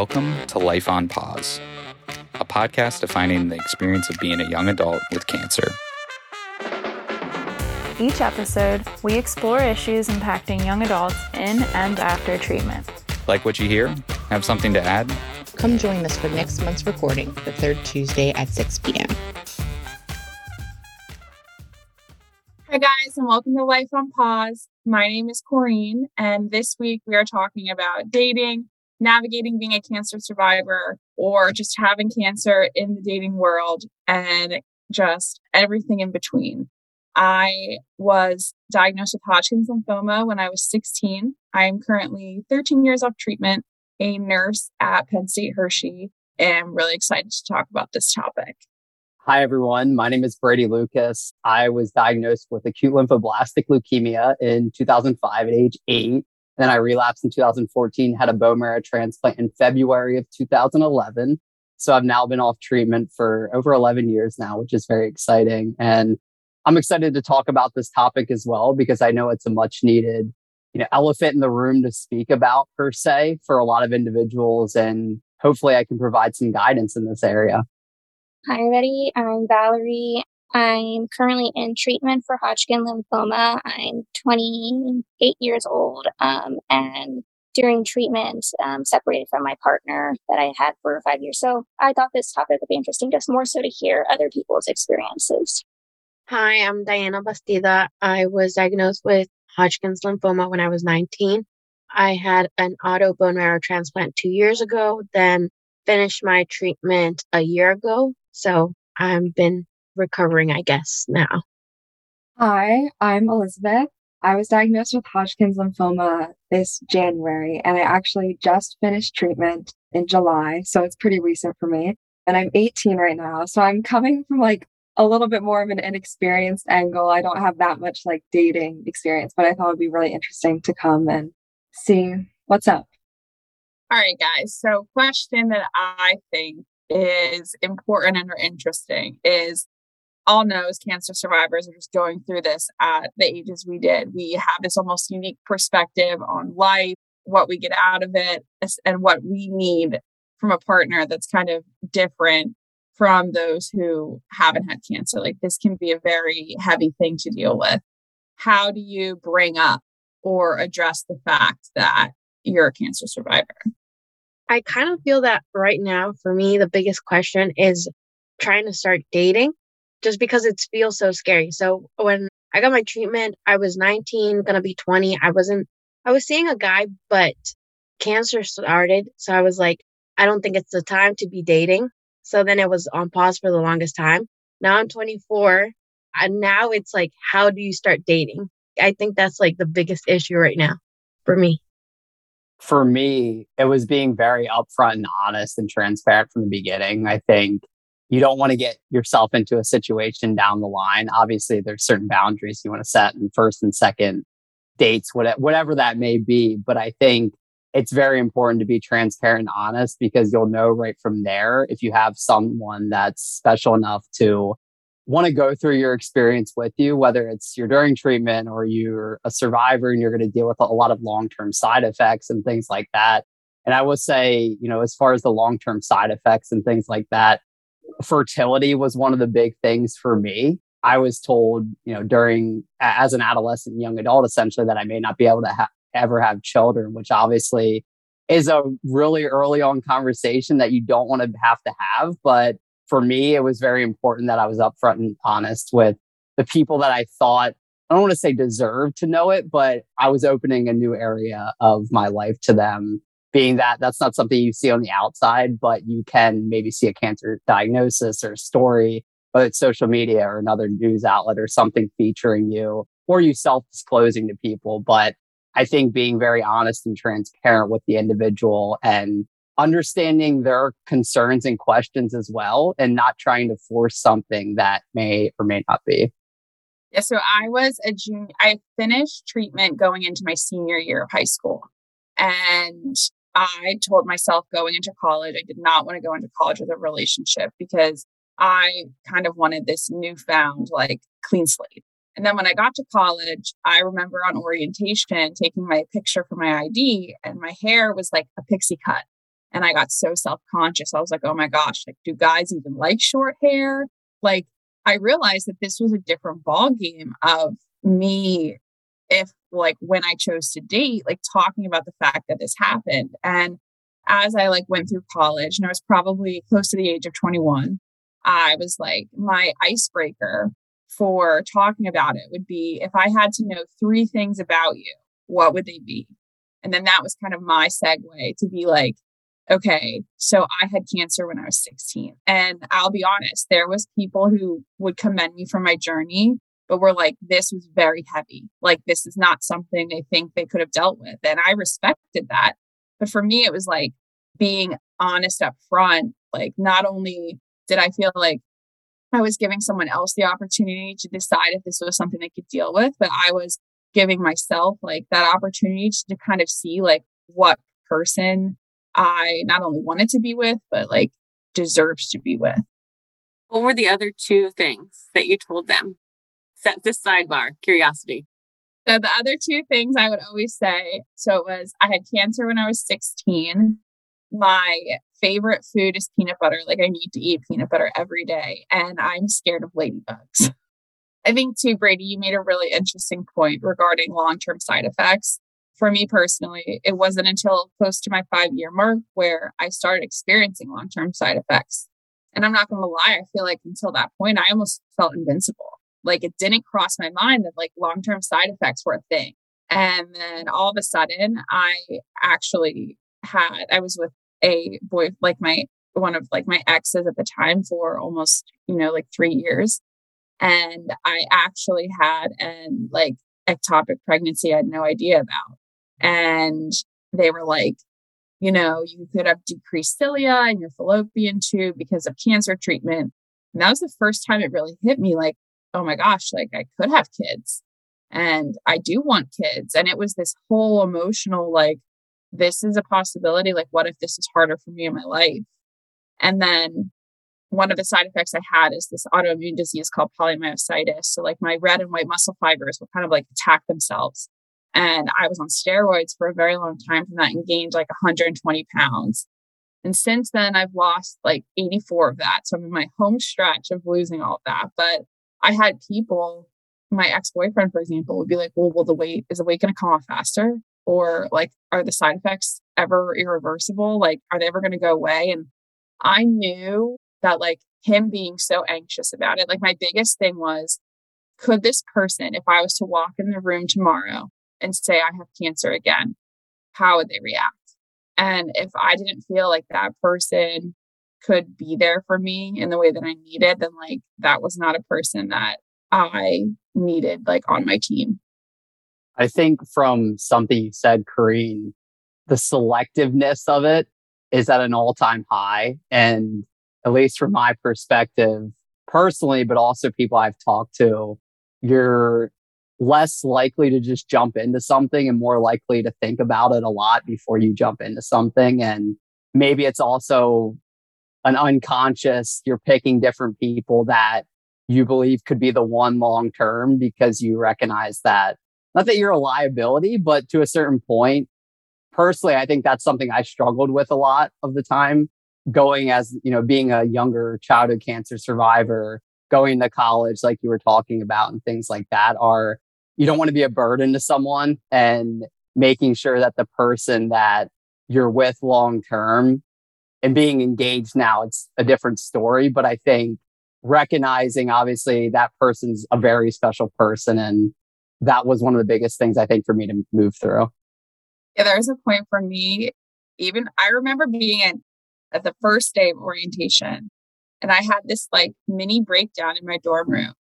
Welcome to Life on Pause, a podcast defining the experience of being a young adult with cancer. Each episode, we explore issues impacting young adults in and after treatment. Like what you hear? Have something to add? Come join us for next month's recording, the third Tuesday at 6 p.m. Hi, guys, and welcome to Life on Pause. My name is Corrine, and this week we are talking about dating, navigating being a cancer survivor, or just having cancer in the dating world, and just everything in between. I was diagnosed with Hodgkin's lymphoma when I was 16. I am currently 13 years off treatment, a nurse at Penn State Hershey, and I'm really excited to talk about this topic. Hi, everyone. My name is Brady Lucas. I was diagnosed with acute lymphoblastic leukemia in 2005 at age eight. Then I relapsed in 2014, had a bone marrow transplant in February of 2011. So I've now been off treatment for over 11 years now, which is very exciting. And I'm excited to talk about this topic as well, because I know it's a much needed, you know, elephant in the room to speak about per se for a lot of individuals. And hopefully I can provide some guidance in this area. Hi, everybody. I'm Valerie. I'm currently in treatment for Hodgkin lymphoma. I'm 28 years old um, and during treatment um, separated from my partner that I had for five years. So I thought this topic would be interesting, just more so to hear other people's experiences. Hi, I'm Diana Bastida. I was diagnosed with Hodgkin's lymphoma when I was 19. I had an auto bone marrow transplant two years ago, then finished my treatment a year ago so I've been recovering, I guess, now. Hi, I'm Elizabeth. I was diagnosed with Hodgkin's lymphoma this January, and I actually just finished treatment in July. So it's pretty recent for me. And I'm 18 right now. So I'm coming from like a little bit more of an inexperienced angle. I don't have that much like dating experience, but I thought it'd be really interesting to come and see what's up. All right, guys. So, question that I think is important and or interesting is all know as cancer survivors are just going through this at the ages we did. We have this almost unique perspective on life, what we get out of it, and what we need from a partner that's kind of different from those who haven't had cancer. Like this can be a very heavy thing to deal with. How do you bring up or address the fact that you're a cancer survivor? I kind of feel that right now, for me, the biggest question is trying to start dating just because it feels so scary. So when I got my treatment, I was 19, gonna be 20. I wasn't, I was seeing a guy, but cancer started. So I was like, I don't think it's the time to be dating. So then it was on pause for the longest time. Now I'm 24. And now it's like, how do you start dating? I think that's like the biggest issue right now for me for me, it was being very upfront and honest and transparent from the beginning. I think you don't want to get yourself into a situation down the line. Obviously, there's certain boundaries you want to set in first and second dates, whatever that may be. But I think it's very important to be transparent and honest because you'll know right from there if you have someone that's special enough to want to go through your experience with you, whether it's you're during treatment or you're a survivor and you're going to deal with a lot of long term side effects and things like that. And I will say, you know, as far as the long term side effects and things like that, fertility was one of the big things for me. I was told, you know, during as an adolescent, young adult, essentially, that I may not be able to ha- ever have children, which obviously is a really early on conversation that you don't want to have to have. But for me, it was very important that I was upfront and honest with the people that I thought, I don't want to say deserved to know it, but I was opening a new area of my life to them. Being that that's not something you see on the outside, but you can maybe see a cancer diagnosis or story, whether it's social media or another news outlet or something featuring you or you self disclosing to people. But I think being very honest and transparent with the individual and understanding their concerns and questions as well and not trying to force something that may or may not be. Yeah, so I was a junior, I finished treatment going into my senior year of high school. And I told myself going into college, I did not want to go into college with a relationship because I kind of wanted this newfound, like, clean slate. And then when I got to college, I remember on orientation taking my picture for my ID, and my hair was like a pixie cut. And I got so self conscious. I was like, oh my gosh, like, do guys even like short hair? Like, I realized that this was a different ball game of me if like when I chose to date, like talking about the fact that this happened. And as I like went through college and I was probably close to the age of 21, I was like, my icebreaker for talking about it would be if I had to know three things about you, what would they be? And then that was kind of my segue to be like, okay, so I had cancer when I was 16. And I'll be honest, there was people who would commend me for my journey, but we were like, this was very heavy. Like, this is not something they think they could have dealt with. And I respected that. But for me, it was like being honest up front. Like, not only did I feel like I was giving someone else the opportunity to decide if this was something they could deal with, but I was giving myself like that opportunity to kind of see like what person I not only wanted to be with, but like deserves to be with. What were the other two things that you told them? Set this sidebar, curiosity. So the other two things I would always say, so it was I had cancer when I was 16. My favorite food is peanut butter. Like I need to eat peanut butter every day. And I'm scared of ladybugs. I think too, Brady, you made a really interesting point regarding long-term side effects. For me personally, it wasn't until close to my five year mark where I started experiencing long-term side effects. And I'm not going to lie, I feel like until that point, I almost felt invincible. Like it didn't cross my mind that like long-term side effects were a thing. And then all of a sudden, I actually had, I was with a boy, like my, one of like my exes at the time for almost, you know, like three years. And I actually had an like ectopic pregnancy I had no idea about. And they were like, you know, you could have decreased cilia in your fallopian tube because of cancer treatment. And that was the first time it really hit me like, oh my gosh, like I could have kids and I do want kids. And it was this whole emotional, like, this is a possibility. Like, what if this is harder for me in my life? And then one of the side effects I had is this autoimmune disease called polymyositis. So, like, my red and white muscle fibers would kind of like attack themselves. And I was on steroids for a very long time from that and gained like 120 pounds. And since then, I've lost like 84 of that. So I'm in my home stretch of losing all of that. But I had people, my ex boyfriend, for example, would be like, well, will the weight, is the weight going to come off faster? Or like, are the side effects ever irreversible? Like, are they ever going to go away? And I knew that like him being so anxious about it, like my biggest thing was, could this person, if I was to walk in the room tomorrow and say I have cancer again, how would they react? And if I didn't feel like that person could be there for me in the way that I needed, then like that was not a person that I needed like on my team. I think from something you said, Corrine, the selectiveness of it is at an all time high. And at least from my perspective, personally, but also people I've talked to, you're less likely to just jump into something and more likely to think about it a lot before you jump into something. And maybe it's also an unconscious, you're picking different people that you believe could be the one long term because you recognize that not that you're a liability, but to a certain point, personally, I think that's something I struggled with a lot of the time going as, you know, being a younger childhood cancer survivor, going to college, like you were talking about and things like that are, you don't want to be a burden to someone and making sure that the person that you're with long term and being engaged now, it's a different story. But I think recognizing obviously that person's a very special person. And that was one of the biggest things I think for me to move through. Yeah, there was a point for me, even I remember being in, at the first day of orientation and I had this like mini breakdown in my dorm room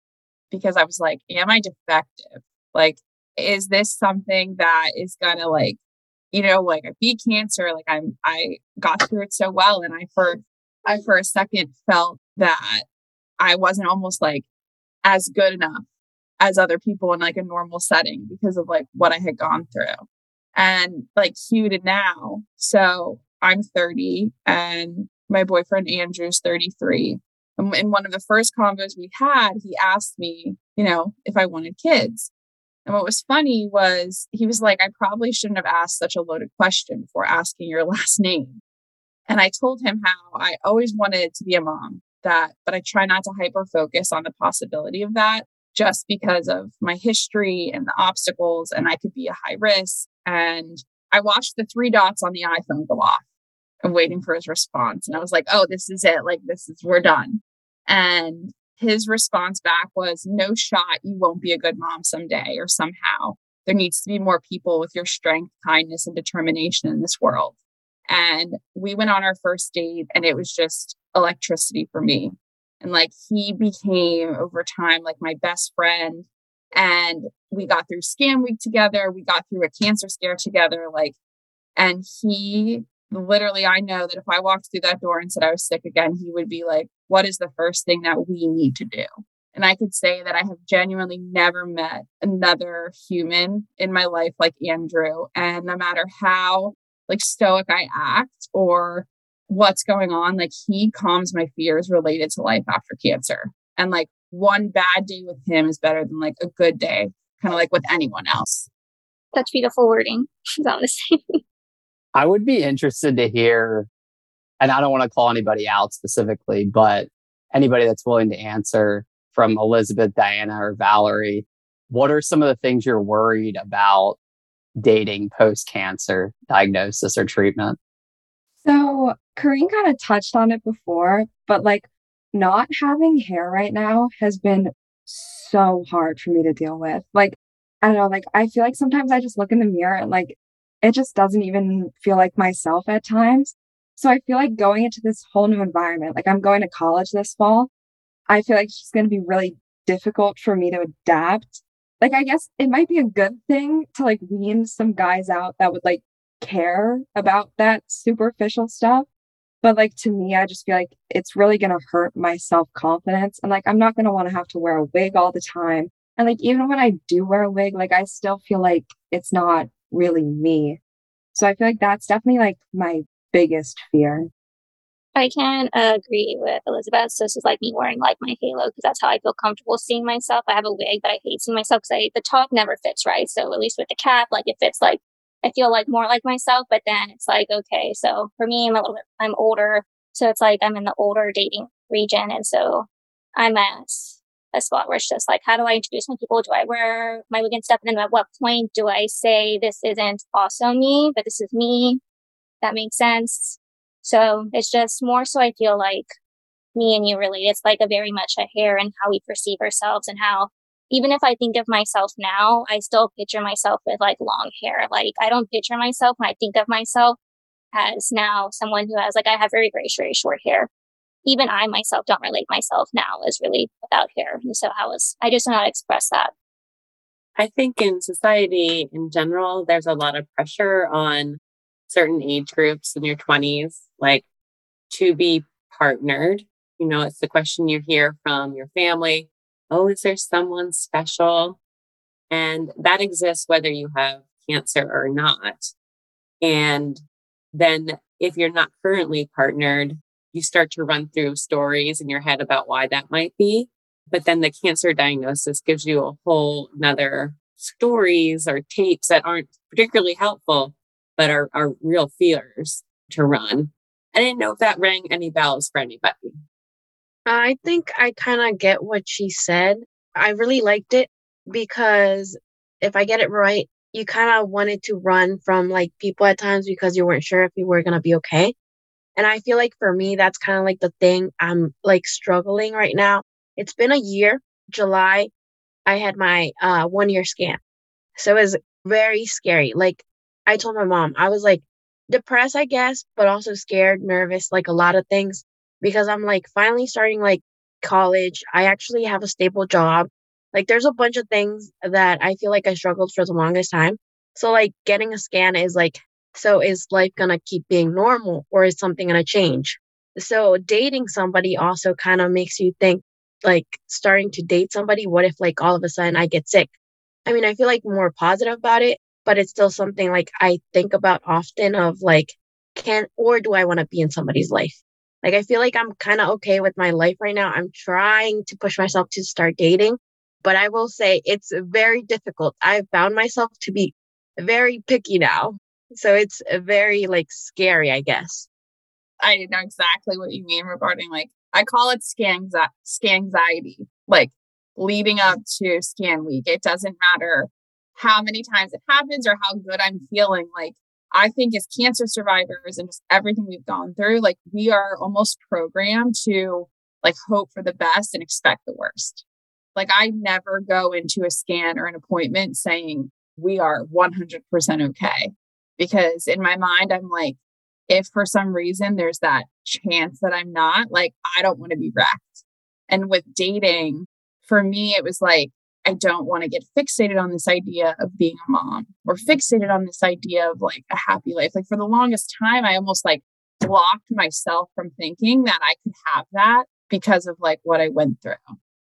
because I was like, am I defective? Like, is this something that is gonna like you know, like I beat cancer, like I'm, I got through it so well. And I, for, I, for a second felt that I wasn't almost like as good enough as other people in like a normal setting because of like what I had gone through. And like cue to now. So I'm 30 and my boyfriend Andrew's 33. And in one of the first convos we had, he asked me, you know, if I wanted kids. And what was funny was he was like, I probably shouldn't have asked such a loaded question before asking your last name. And I told him how I always wanted to be a mom, that, but I try not to hyper focus on the possibility of that just because of my history and the obstacles, and I could be a high risk. And I watched the three dots on the iPhone go off and waiting for his response. And I was like, oh, this is it. Like, this is, we're done. And his response back was, no shot, you won't be a good mom someday or somehow. There needs to be more people with your strength, kindness, and determination in this world. And we went on our first date, and it was just electricity for me. And like he became over time like my best friend. And we got through scan week together. We got through a cancer scare together. Like, and he literally, I know that if I walked through that door and said I was sick again, he would be like, What is the first thing that we need to do? And I could say that I have genuinely never met another human in my life like Andrew. And no matter how like stoic I act or what's going on, like he calms my fears related to life after cancer. And like one bad day with him is better than like a good day, kind of like with anyone else. That's beautiful wording, honestly. I would be interested to hear, and I don't want to call anybody out specifically, but anybody that's willing to answer from Elizabeth, Diana, or Valerie, what are some of the things you're worried about dating post cancer diagnosis or treatment? So, Corrine kind of touched on it before, but like not having hair right now has been so hard for me to deal with. Like, I don't know, like I feel like sometimes I just look in the mirror and like it just doesn't even feel like myself at times. So I feel like going into this whole new environment, like I'm going to college this fall, I feel like it's just going to be really difficult for me to adapt. Like, I guess it might be a good thing to like wean some guys out that would like care about that superficial stuff. But like to me, I just feel like it's really going to hurt my self confidence. And like, I'm not going to want to have to wear a wig all the time. And like, even when I do wear a wig, like, I still feel like it's not really me. So I feel like that's definitely like my biggest fear. I can agree with Elizabeth. So this is like me wearing like my halo because that's how I feel comfortable seeing myself. I have a wig, but I hate seeing myself because the top never fits right. So at least with the cap, like it fits like I feel like more like myself. But then it's like okay, so for me, I'm a little bit I'm older, so it's like I'm in the older dating region, and so I'm at a spot where it's just like, how do I introduce my people? Do I wear my wig and stuff? And then at what point do I say this isn't also me, but this is me? That makes sense. So it's just more so I feel like me and you really, it's like a very much a hair and how we perceive ourselves and how even if I think of myself now, I still picture myself with like long hair. Like I don't picture myself when I think of myself as now someone who has like I have very, very, very short hair. Even I myself don't relate myself now as really without hair. And so how was I just do not express that. I think in society in general, there's a lot of pressure on certain age groups in your 20s, like to be partnered. You know, it's the question you hear from your family. Oh, is there someone special? And that exists whether you have cancer or not. And then if you're not currently partnered, you start to run through stories in your head about why that might be. But then the cancer diagnosis gives you a whole another stories or tapes that aren't particularly helpful but are, are real fears to run. I didn't know if that rang any bells for anybody. I think I kind of get what she said. I really liked it because if I get it right, you kind of wanted to run from like people at times because you weren't sure if you were going to be okay. And I feel like for me, that's kind of like the thing I'm like struggling right now. It's been a year. July, I had my uh, one year scan. So it was very scary. Like I told my mom, I was like depressed, I guess, but also scared, nervous, like a lot of things because I'm like finally starting like college. I actually have a stable job. Like there's a bunch of things that I feel like I struggled for the longest time. So like getting a scan is like, so is life going to keep being normal or is something going to change? So dating somebody also kind of makes you think like starting to date somebody, what if like all of a sudden I get sick? I mean, I feel like more positive about it, but it's still something like I think about often of like, can or do I want to be in somebody's life? Like, I feel like I'm kind of okay with my life right now. I'm trying to push myself to start dating, but I will say it's very difficult. I've found myself to be very picky now. So it's uh, very like scary, I guess. I know exactly what you mean regarding like I call it scan anxiety. Like leading up to scan week. It doesn't matter how many times it happens or how good I'm feeling. Like I think as cancer survivors and just everything we've gone through, like we are almost programmed to like hope for the best and expect the worst. Like I never go into a scan or an appointment saying we are 100% okay. Because in my mind, I'm like, if for some reason there's that chance that I'm not, like, I don't want to be wrecked. And with dating, for me, it was like, I don't want to get fixated on this idea of being a mom or fixated on this idea of like a happy life. Like for the longest time, I almost like blocked myself from thinking that I could have that because of like what I went through.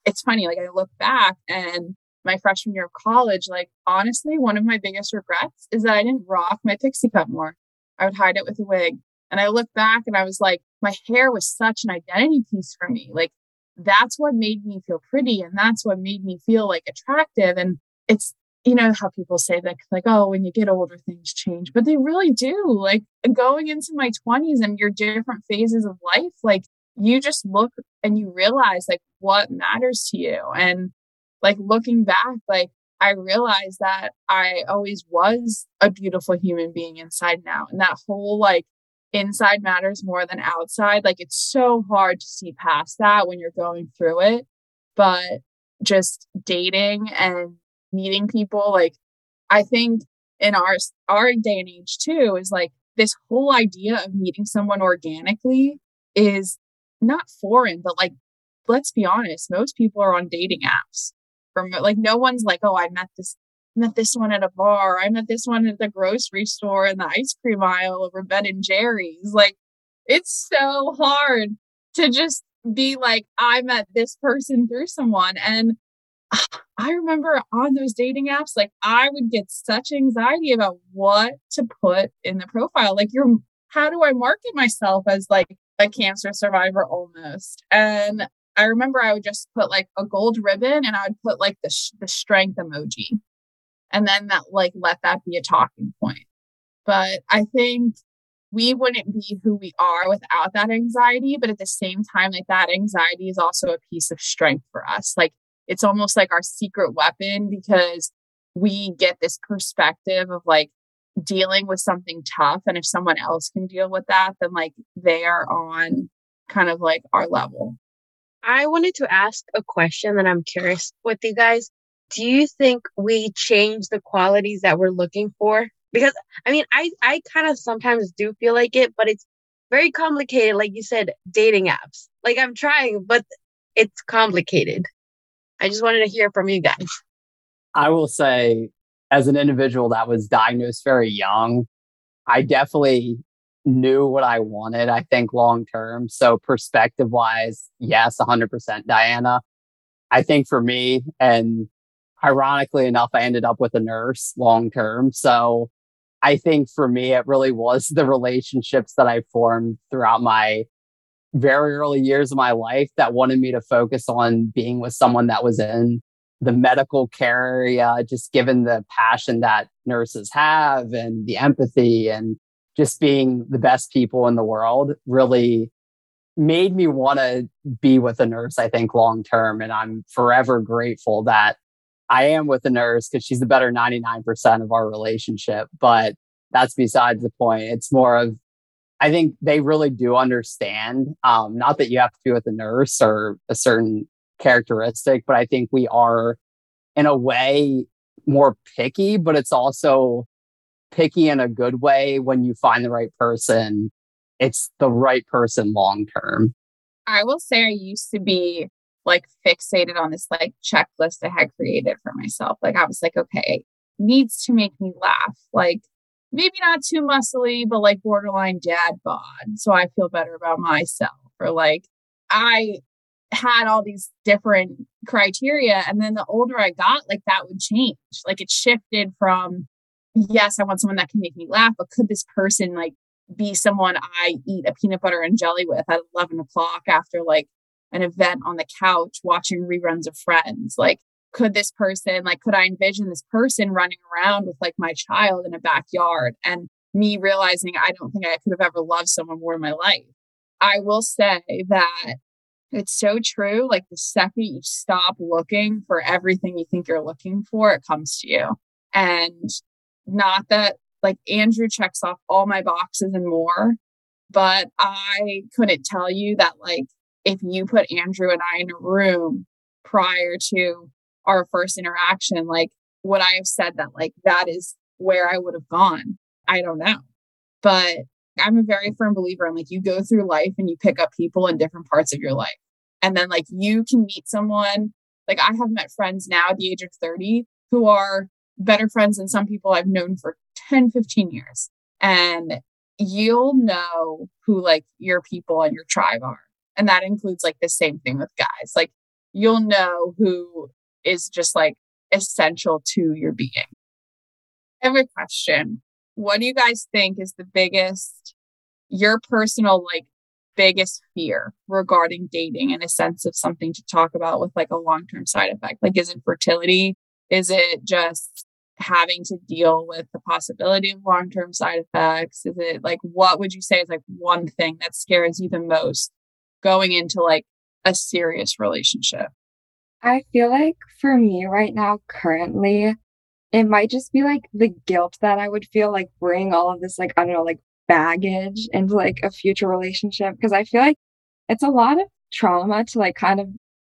It's funny, like I look back and my freshman year of college, like honestly, one of my biggest regrets is that I didn't rock my pixie cut more. I would hide it with a wig. And I look back and I was like, my hair was such an identity piece for me. Like that's what made me feel pretty and that's what made me feel like attractive and it's you know how people say that like oh when you get older things change but they really do like going into my 20s and your different phases of life like you just look and you realize like what matters to you and like looking back like i realized that i always was a beautiful human being inside now and that whole like inside matters more than outside. Like it's so hard to see past that when you're going through it. But just dating and meeting people, like I think in our our day and age too, is like this whole idea of meeting someone organically is not foreign, but like let's be honest, most people are on dating apps. From like no one's like, oh, I met this met this one at a bar. I met this one at the grocery store in the ice cream aisle over Ben and Jerry's. Like, it's so hard to just be like, I met this person through someone. And I remember on those dating apps, like, I would get such anxiety about what to put in the profile. Like, you're, how do I market myself as like a cancer survivor almost? And I remember I would just put like a gold ribbon and I would put like the, sh- the strength emoji and then that like let that be a talking point. But I think we wouldn't be who we are without that anxiety. But at the same time, like that anxiety is also a piece of strength for us. Like it's almost like our secret weapon because we get this perspective of like dealing with something tough. And if someone else can deal with that, then like they are on kind of like our level. I wanted to ask a question that I'm curious with you guys do you think we change the qualities that we're looking for? Because I mean, I I kind of sometimes do feel like it, but it's very complicated. Like you said, dating apps. Like I'm trying, but it's complicated. I just wanted to hear from you guys. I will say, as an individual that was diagnosed very young, I definitely knew what I wanted, I think long term. So, perspective wise, yes, 100% Diana. I think for me, and ironically enough, I ended up with a nurse long term. So I think for me, it really was the relationships that I formed throughout my very early years of my life that wanted me to focus on being with someone that was in the medical care area, just given the passion that nurses have and the empathy and just being the best people in the world really made me want to be with a nurse, I think, long term. And I'm forever grateful that I am with the nurse because she's the better 99% of our relationship. But that's besides the point. It's more of, I think they really do understand. Um, not that you have to be with a nurse or a certain characteristic, but I think we are in a way more picky, but it's also picky in a good way when you find the right person. It's the right person long term. I will say I used to be like fixated on this like checklist I had created for myself. Like I was like, okay, needs to make me laugh. Like maybe not too muscly, but like borderline dad bod. So I feel better about myself. Or like I had all these different criteria. And then the older I got, like that would change. Like it shifted from, yes, I want someone that can make me laugh, but could this person like be someone I eat a peanut butter and jelly with at 11 o'clock after like an event on the couch watching reruns of Friends. Like, could this person, like, could I envision this person running around with like my child in a backyard and me realizing I don't think I could have ever loved someone more in my life. I will say that it's so true. Like the second you stop looking for everything you think you're looking for, it comes to you. And not that like Andrew checks off all my boxes and more, but I couldn't tell you that like if you put Andrew and I in a room prior to our first interaction, like would I have said that like that is where I would have gone? I don't know. But I'm a very firm believer in like you go through life and you pick up people in different parts of your life. And then like you can meet someone, like I have met friends now at the age of 30 who are better friends than some people I've known for 10, 15 years. And you'll know who like your people and your tribe are. And that includes like the same thing with guys. Like you'll know who is just like essential to your being. Every question. What do you guys think is the biggest, your personal like biggest fear regarding dating in a sense of something to talk about with like a long term side effect? Like, is it fertility? Is it just having to deal with the possibility of long term side effects? Is it like, what would you say is like one thing that scares you the most going into like a serious relationship? I feel like for me right now, currently, it might just be like the guilt that I would feel like bring all of this, like, I don't know, like baggage into like a future relationship. Cause I feel like it's a lot of trauma to like kind of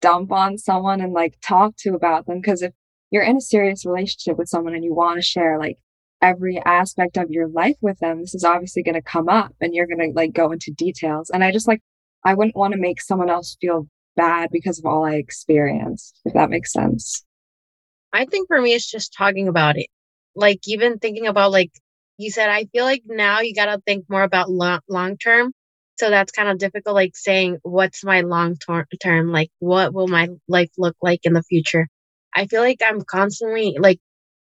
dump on someone and like talk to about them. Cause if you're in a serious relationship with someone and you want to share like every aspect of your life with them, this is obviously going to come up and you're going to like go into details. And I just like, I wouldn't want to make someone else feel bad because of all I experienced, if that makes sense. I think for me, it's just talking about it. Like, even thinking about, like you said, I feel like now you got to think more about lo- long term. So that's kind of difficult, like saying, what's my long term? Like, what will my life look like in the future? I feel like I'm constantly like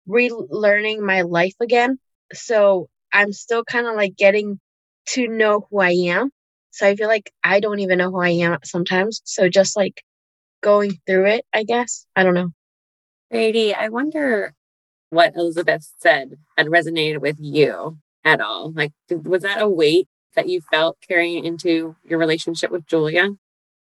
relearning my life again. So I'm still kind of like getting to know who I am. So I feel like I don't even know who I am sometimes. So just like going through it, I guess. I don't know. Brady, I wonder what Elizabeth said had resonated with you at all. Like, was that a weight that you felt carrying into your relationship with Julia?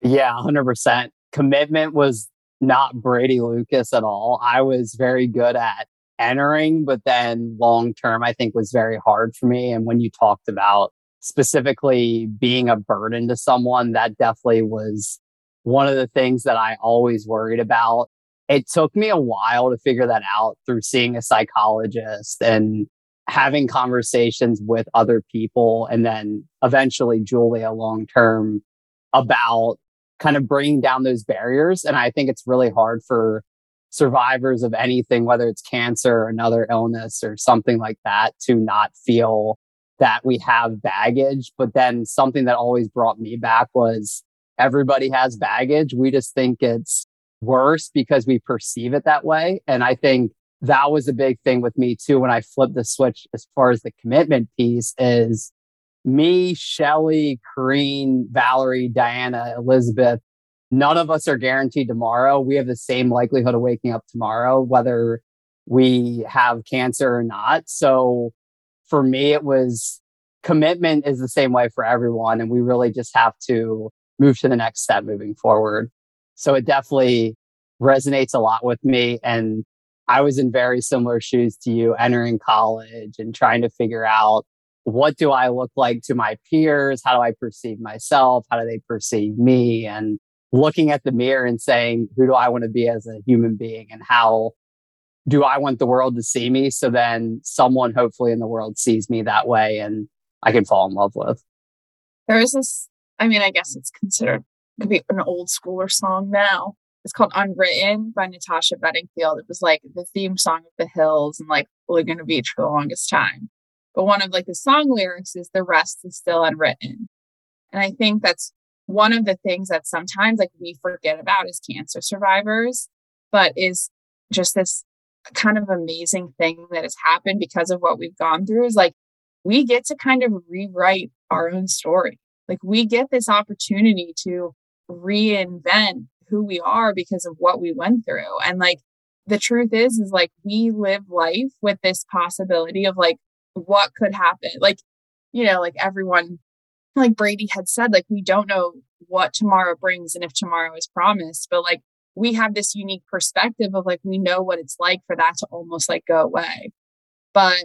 Yeah, 100%. Commitment was not Brady Lucas at all. I was very good at entering, but then long term, I think was very hard for me. And when you talked about specifically being a burden to someone, that definitely was one of the things that I always worried about it took me a while to figure that out through seeing a psychologist and having conversations with other people and then eventually Julia long term about kind of bringing down those barriers. And I think it's really hard for survivors of anything, whether it's cancer or another illness or something like that, to not feel that we have baggage. But then something that always brought me back was everybody has baggage. We just think it's worse because we perceive it that way. And I think that was a big thing with me too when I flipped the switch as far as the commitment piece is me, Shelly, Corrine, Valerie, Diana, Elizabeth, none of us are guaranteed tomorrow. We have the same likelihood of waking up tomorrow, whether we have cancer or not. So for me, it was commitment is the same way for everyone. And we really just have to move to the next step moving forward. So it definitely resonates a lot with me. And I was in very similar shoes to you entering college and trying to figure out what do I look like to my peers? How do I perceive myself? How do they perceive me? And looking at the mirror and saying, who do I want to be as a human being? And how do I want the world to see me? So then someone hopefully in the world sees me that way and I can fall in love with. There is this, I mean, I guess it's considered could be an old schooler song now. It's called Unwritten by Natasha Bedingfield. It was like the theme song of the hills and like Laguna Beach for the longest time. But one of like the song lyrics is the rest is still unwritten. And I think that's one of the things that sometimes like we forget about as cancer survivors, but is just this kind of amazing thing that has happened because of what we've gone through is like we get to kind of rewrite our own story. Like we get this opportunity to reinvent who we are because of what we went through. And like the truth is, is like we live life with this possibility of like what could happen. Like, you know, like everyone like Brady had said, like we don't know what tomorrow brings and if tomorrow is promised, but like we have this unique perspective of like we know what it's like for that to almost like go away. But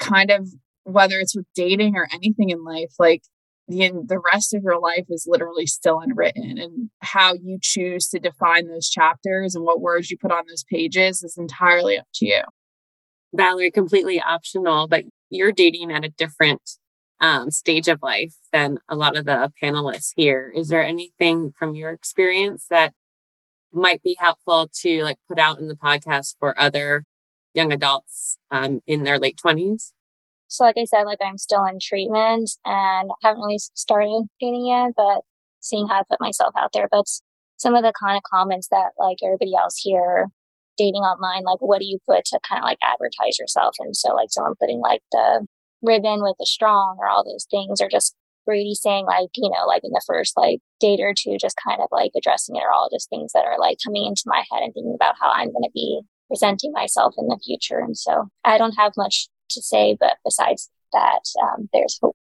kind of whether it's with dating or anything in life, like the the rest of your life is literally still unwritten and how you choose to define those chapters and what words you put on those pages is entirely up to you. Valerie, completely optional, but you're dating at a different um, stage of life than a lot of the panelists here. Is there anything from your experience that might be helpful to like put out in the podcast for other young adults um, in their late 20s? So, like I said, like I'm still in treatment and haven't really started dating yet, but seeing how to put myself out there. But some of the kind of comments that like everybody else here dating online, like what do you put to kind of like advertise yourself? And so like someone putting like the ribbon with the strong or all those things or just Brady saying like, you know, like in the first like date or two, just kind of like addressing it are all just things that are like coming into my head and thinking about how I'm going to be presenting myself in the future. And so I don't have much to say, but besides that, um, there's hope.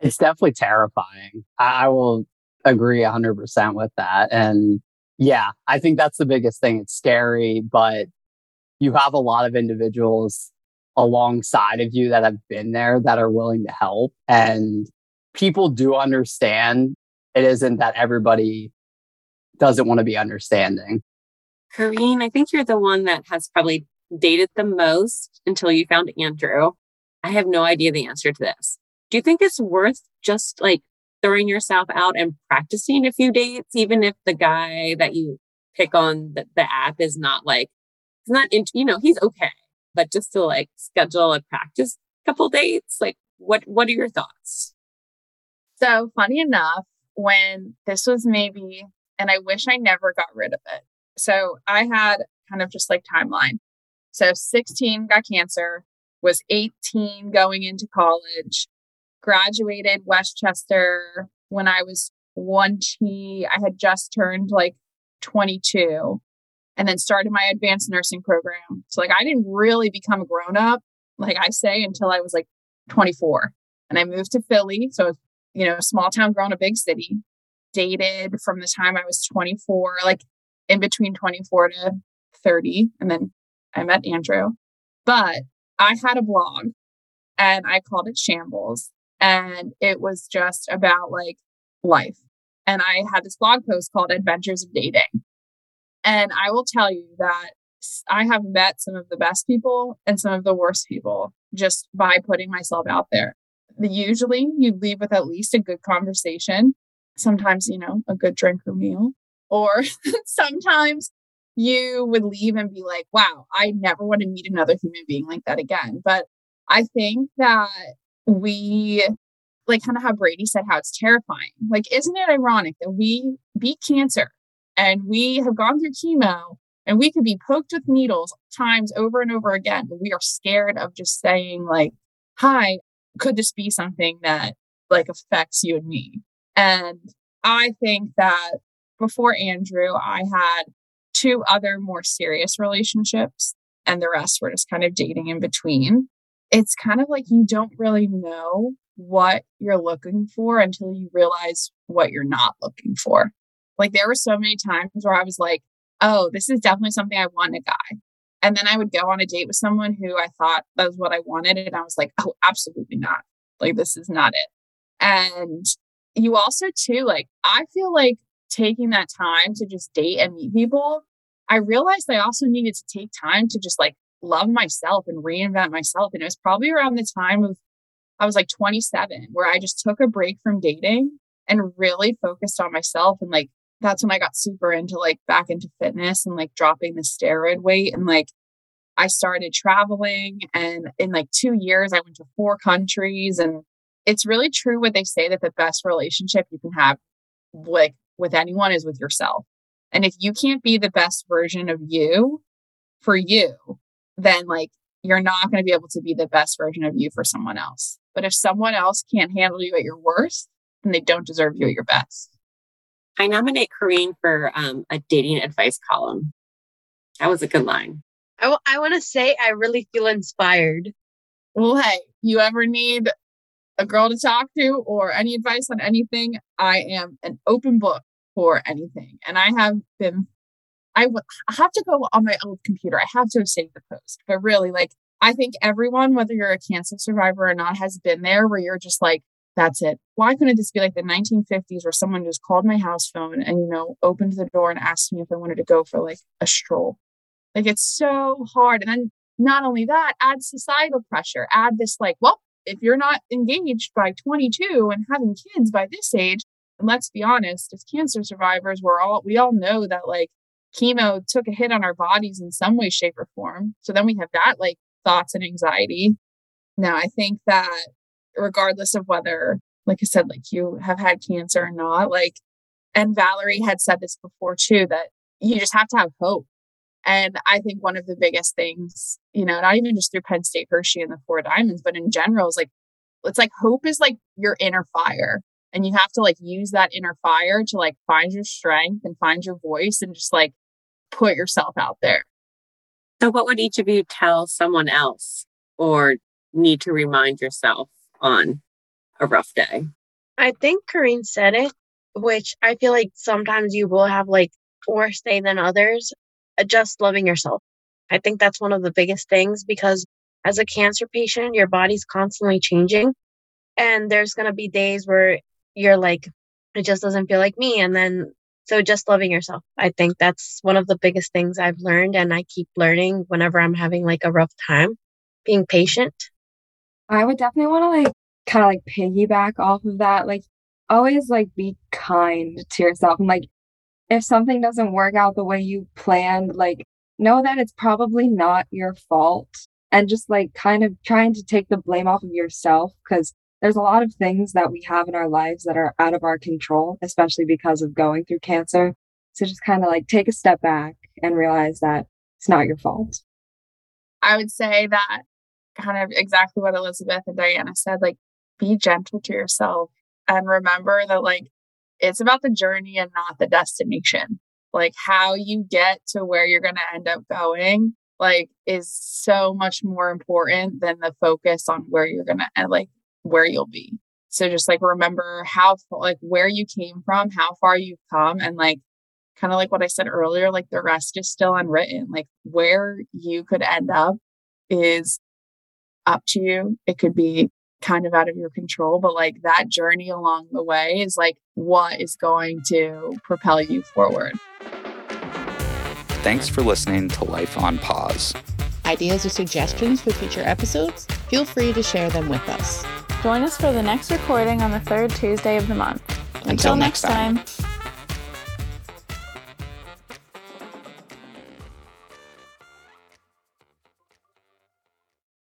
It's definitely terrifying. I, I will agree 100% with that. And yeah, I think that's the biggest thing. It's scary, but you have a lot of individuals alongside of you that have been there that are willing to help. And people do understand it isn't that everybody doesn't want to be understanding. Corrine, I think you're the one that has probably dated the most until you found Andrew. I have no idea the answer to this. Do you think it's worth just like throwing yourself out and practicing a few dates, even if the guy that you pick on the, the app is not like, he's not, into, you know, he's okay, but just to like schedule a practice couple dates, like what, what are your thoughts? So funny enough, when this was maybe, and I wish I never got rid of it. So I had kind of just like timeline. So 16 got cancer, was 18 going into college, graduated West Chester when I was 20. I had just turned like 22 and then started my advanced nursing program. So like I didn't really become a grown up, like I say, until I was like 24. And I moved to Philly. So, you know, small town girl in a big city, dated from the time I was 24, like in between 24 to 30. And then I met Andrew. But I had a blog and I called it Shambles and it was just about like life. And I had this blog post called Adventures of Dating. And I will tell you that I have met some of the best people and some of the worst people just by putting myself out there. Usually you leave with at least a good conversation, sometimes, you know, a good drink or meal, or sometimes you would leave and be like, wow, I never want to meet another human being like that again. But I think that we like kind of how Brady said how it's terrifying. Like, isn't it ironic that we beat cancer and we have gone through chemo and we could be poked with needles times over and over again, but we are scared of just saying, like, hi, could this be something that like affects you and me? And I think that before Andrew, I had two other more serious relationships, and the rest were just kind of dating in between it's kind of like you don't really know what you're looking for until you realize what you're not looking for. Like there were so many times where I was like, oh, this is definitely something I want a guy. And then I would go on a date with someone who I thought that was what I wanted. And I was like, oh, absolutely not. Like, this is not it. And you also, too, like, I feel like taking that time to just date and meet people, I realized I also needed to take time to just like love myself and reinvent myself. And it was probably around the time of, I was like 27, where I just took a break from dating and really focused on myself. And like, that's when I got super into like back into fitness and like dropping the steroid weight. And like, I started traveling. And in like two years, I went to four countries. And it's really true what they say that the best relationship you can have, like with anyone, is with yourself. And if you can't be the best version of you for you, then like you're not going to be able to be the best version of you for someone else. But if someone else can't handle you at your worst, then they don't deserve you at your best. I nominate Corrine for um, a dating advice column. That was a good line. I, w- I want to say I really feel inspired. Well, hey, you ever need a girl to talk to or any advice on anything, I am an open book for anything. And I have been, I, w- I have to go on my old computer. I have to have saved the post. But really, like, I think everyone, whether you're a cancer survivor or not, has been there where you're just like, that's it. Why couldn't this be like the 1950s where someone just called my house phone and, you know, opened the door and asked me if I wanted to go for like a stroll? Like, it's so hard. And then not only that, add societal pressure, add this like, well, if you're not engaged by 22 and having kids by this age, and let's be honest, as cancer survivors, we're all we all know that like chemo took a hit on our bodies in some way, shape, or form. So then we have that like thoughts and anxiety. Now I think that regardless of whether, like I said, like you have had cancer or not, like and Valerie had said this before too, that you just have to have hope. And I think one of the biggest things, you know, not even just through Penn State Hershey and the Four Diamonds, but in general, is like, it's like hope is like your inner fire. And you have to like use that inner fire to like find your strength and find your voice and just like put yourself out there. So, what would each of you tell someone else or need to remind yourself on a rough day? I think Corrine said it, which I feel like sometimes you will have like worse day than others. Uh, just loving yourself. I think that's one of the biggest things because as a cancer patient, your body's constantly changing. And there's going to be days where you're like, it just doesn't feel like me. And then, so just loving yourself. I think that's one of the biggest things I've learned. And I keep learning whenever I'm having like a rough time, being patient. I would definitely want to like kind of like piggyback off of that. Like, always like be kind to yourself. And like, if something doesn't work out the way you planned, like, know that it's probably not your fault and just like kind of trying to take the blame off of yourself because there's a lot of things that we have in our lives that are out of our control, especially because of going through cancer. So just kind of like take a step back and realize that it's not your fault. I would say that kind of exactly what Elizabeth and Diana said like, be gentle to yourself and remember that, like, it's about the journey and not the destination. Like, how you get to where you're going to end up going like is so much more important than the focus on where you're gonna and like where you'll be so just like remember how like where you came from how far you've come and like kind of like what i said earlier like the rest is still unwritten like where you could end up is up to you it could be kind of out of your control but like that journey along the way is like what is going to propel you forward Thanks for listening to Life on Pause. Ideas or suggestions for future episodes? Feel free to share them with us. Join us for the next recording on the third Tuesday of the month. Until next time.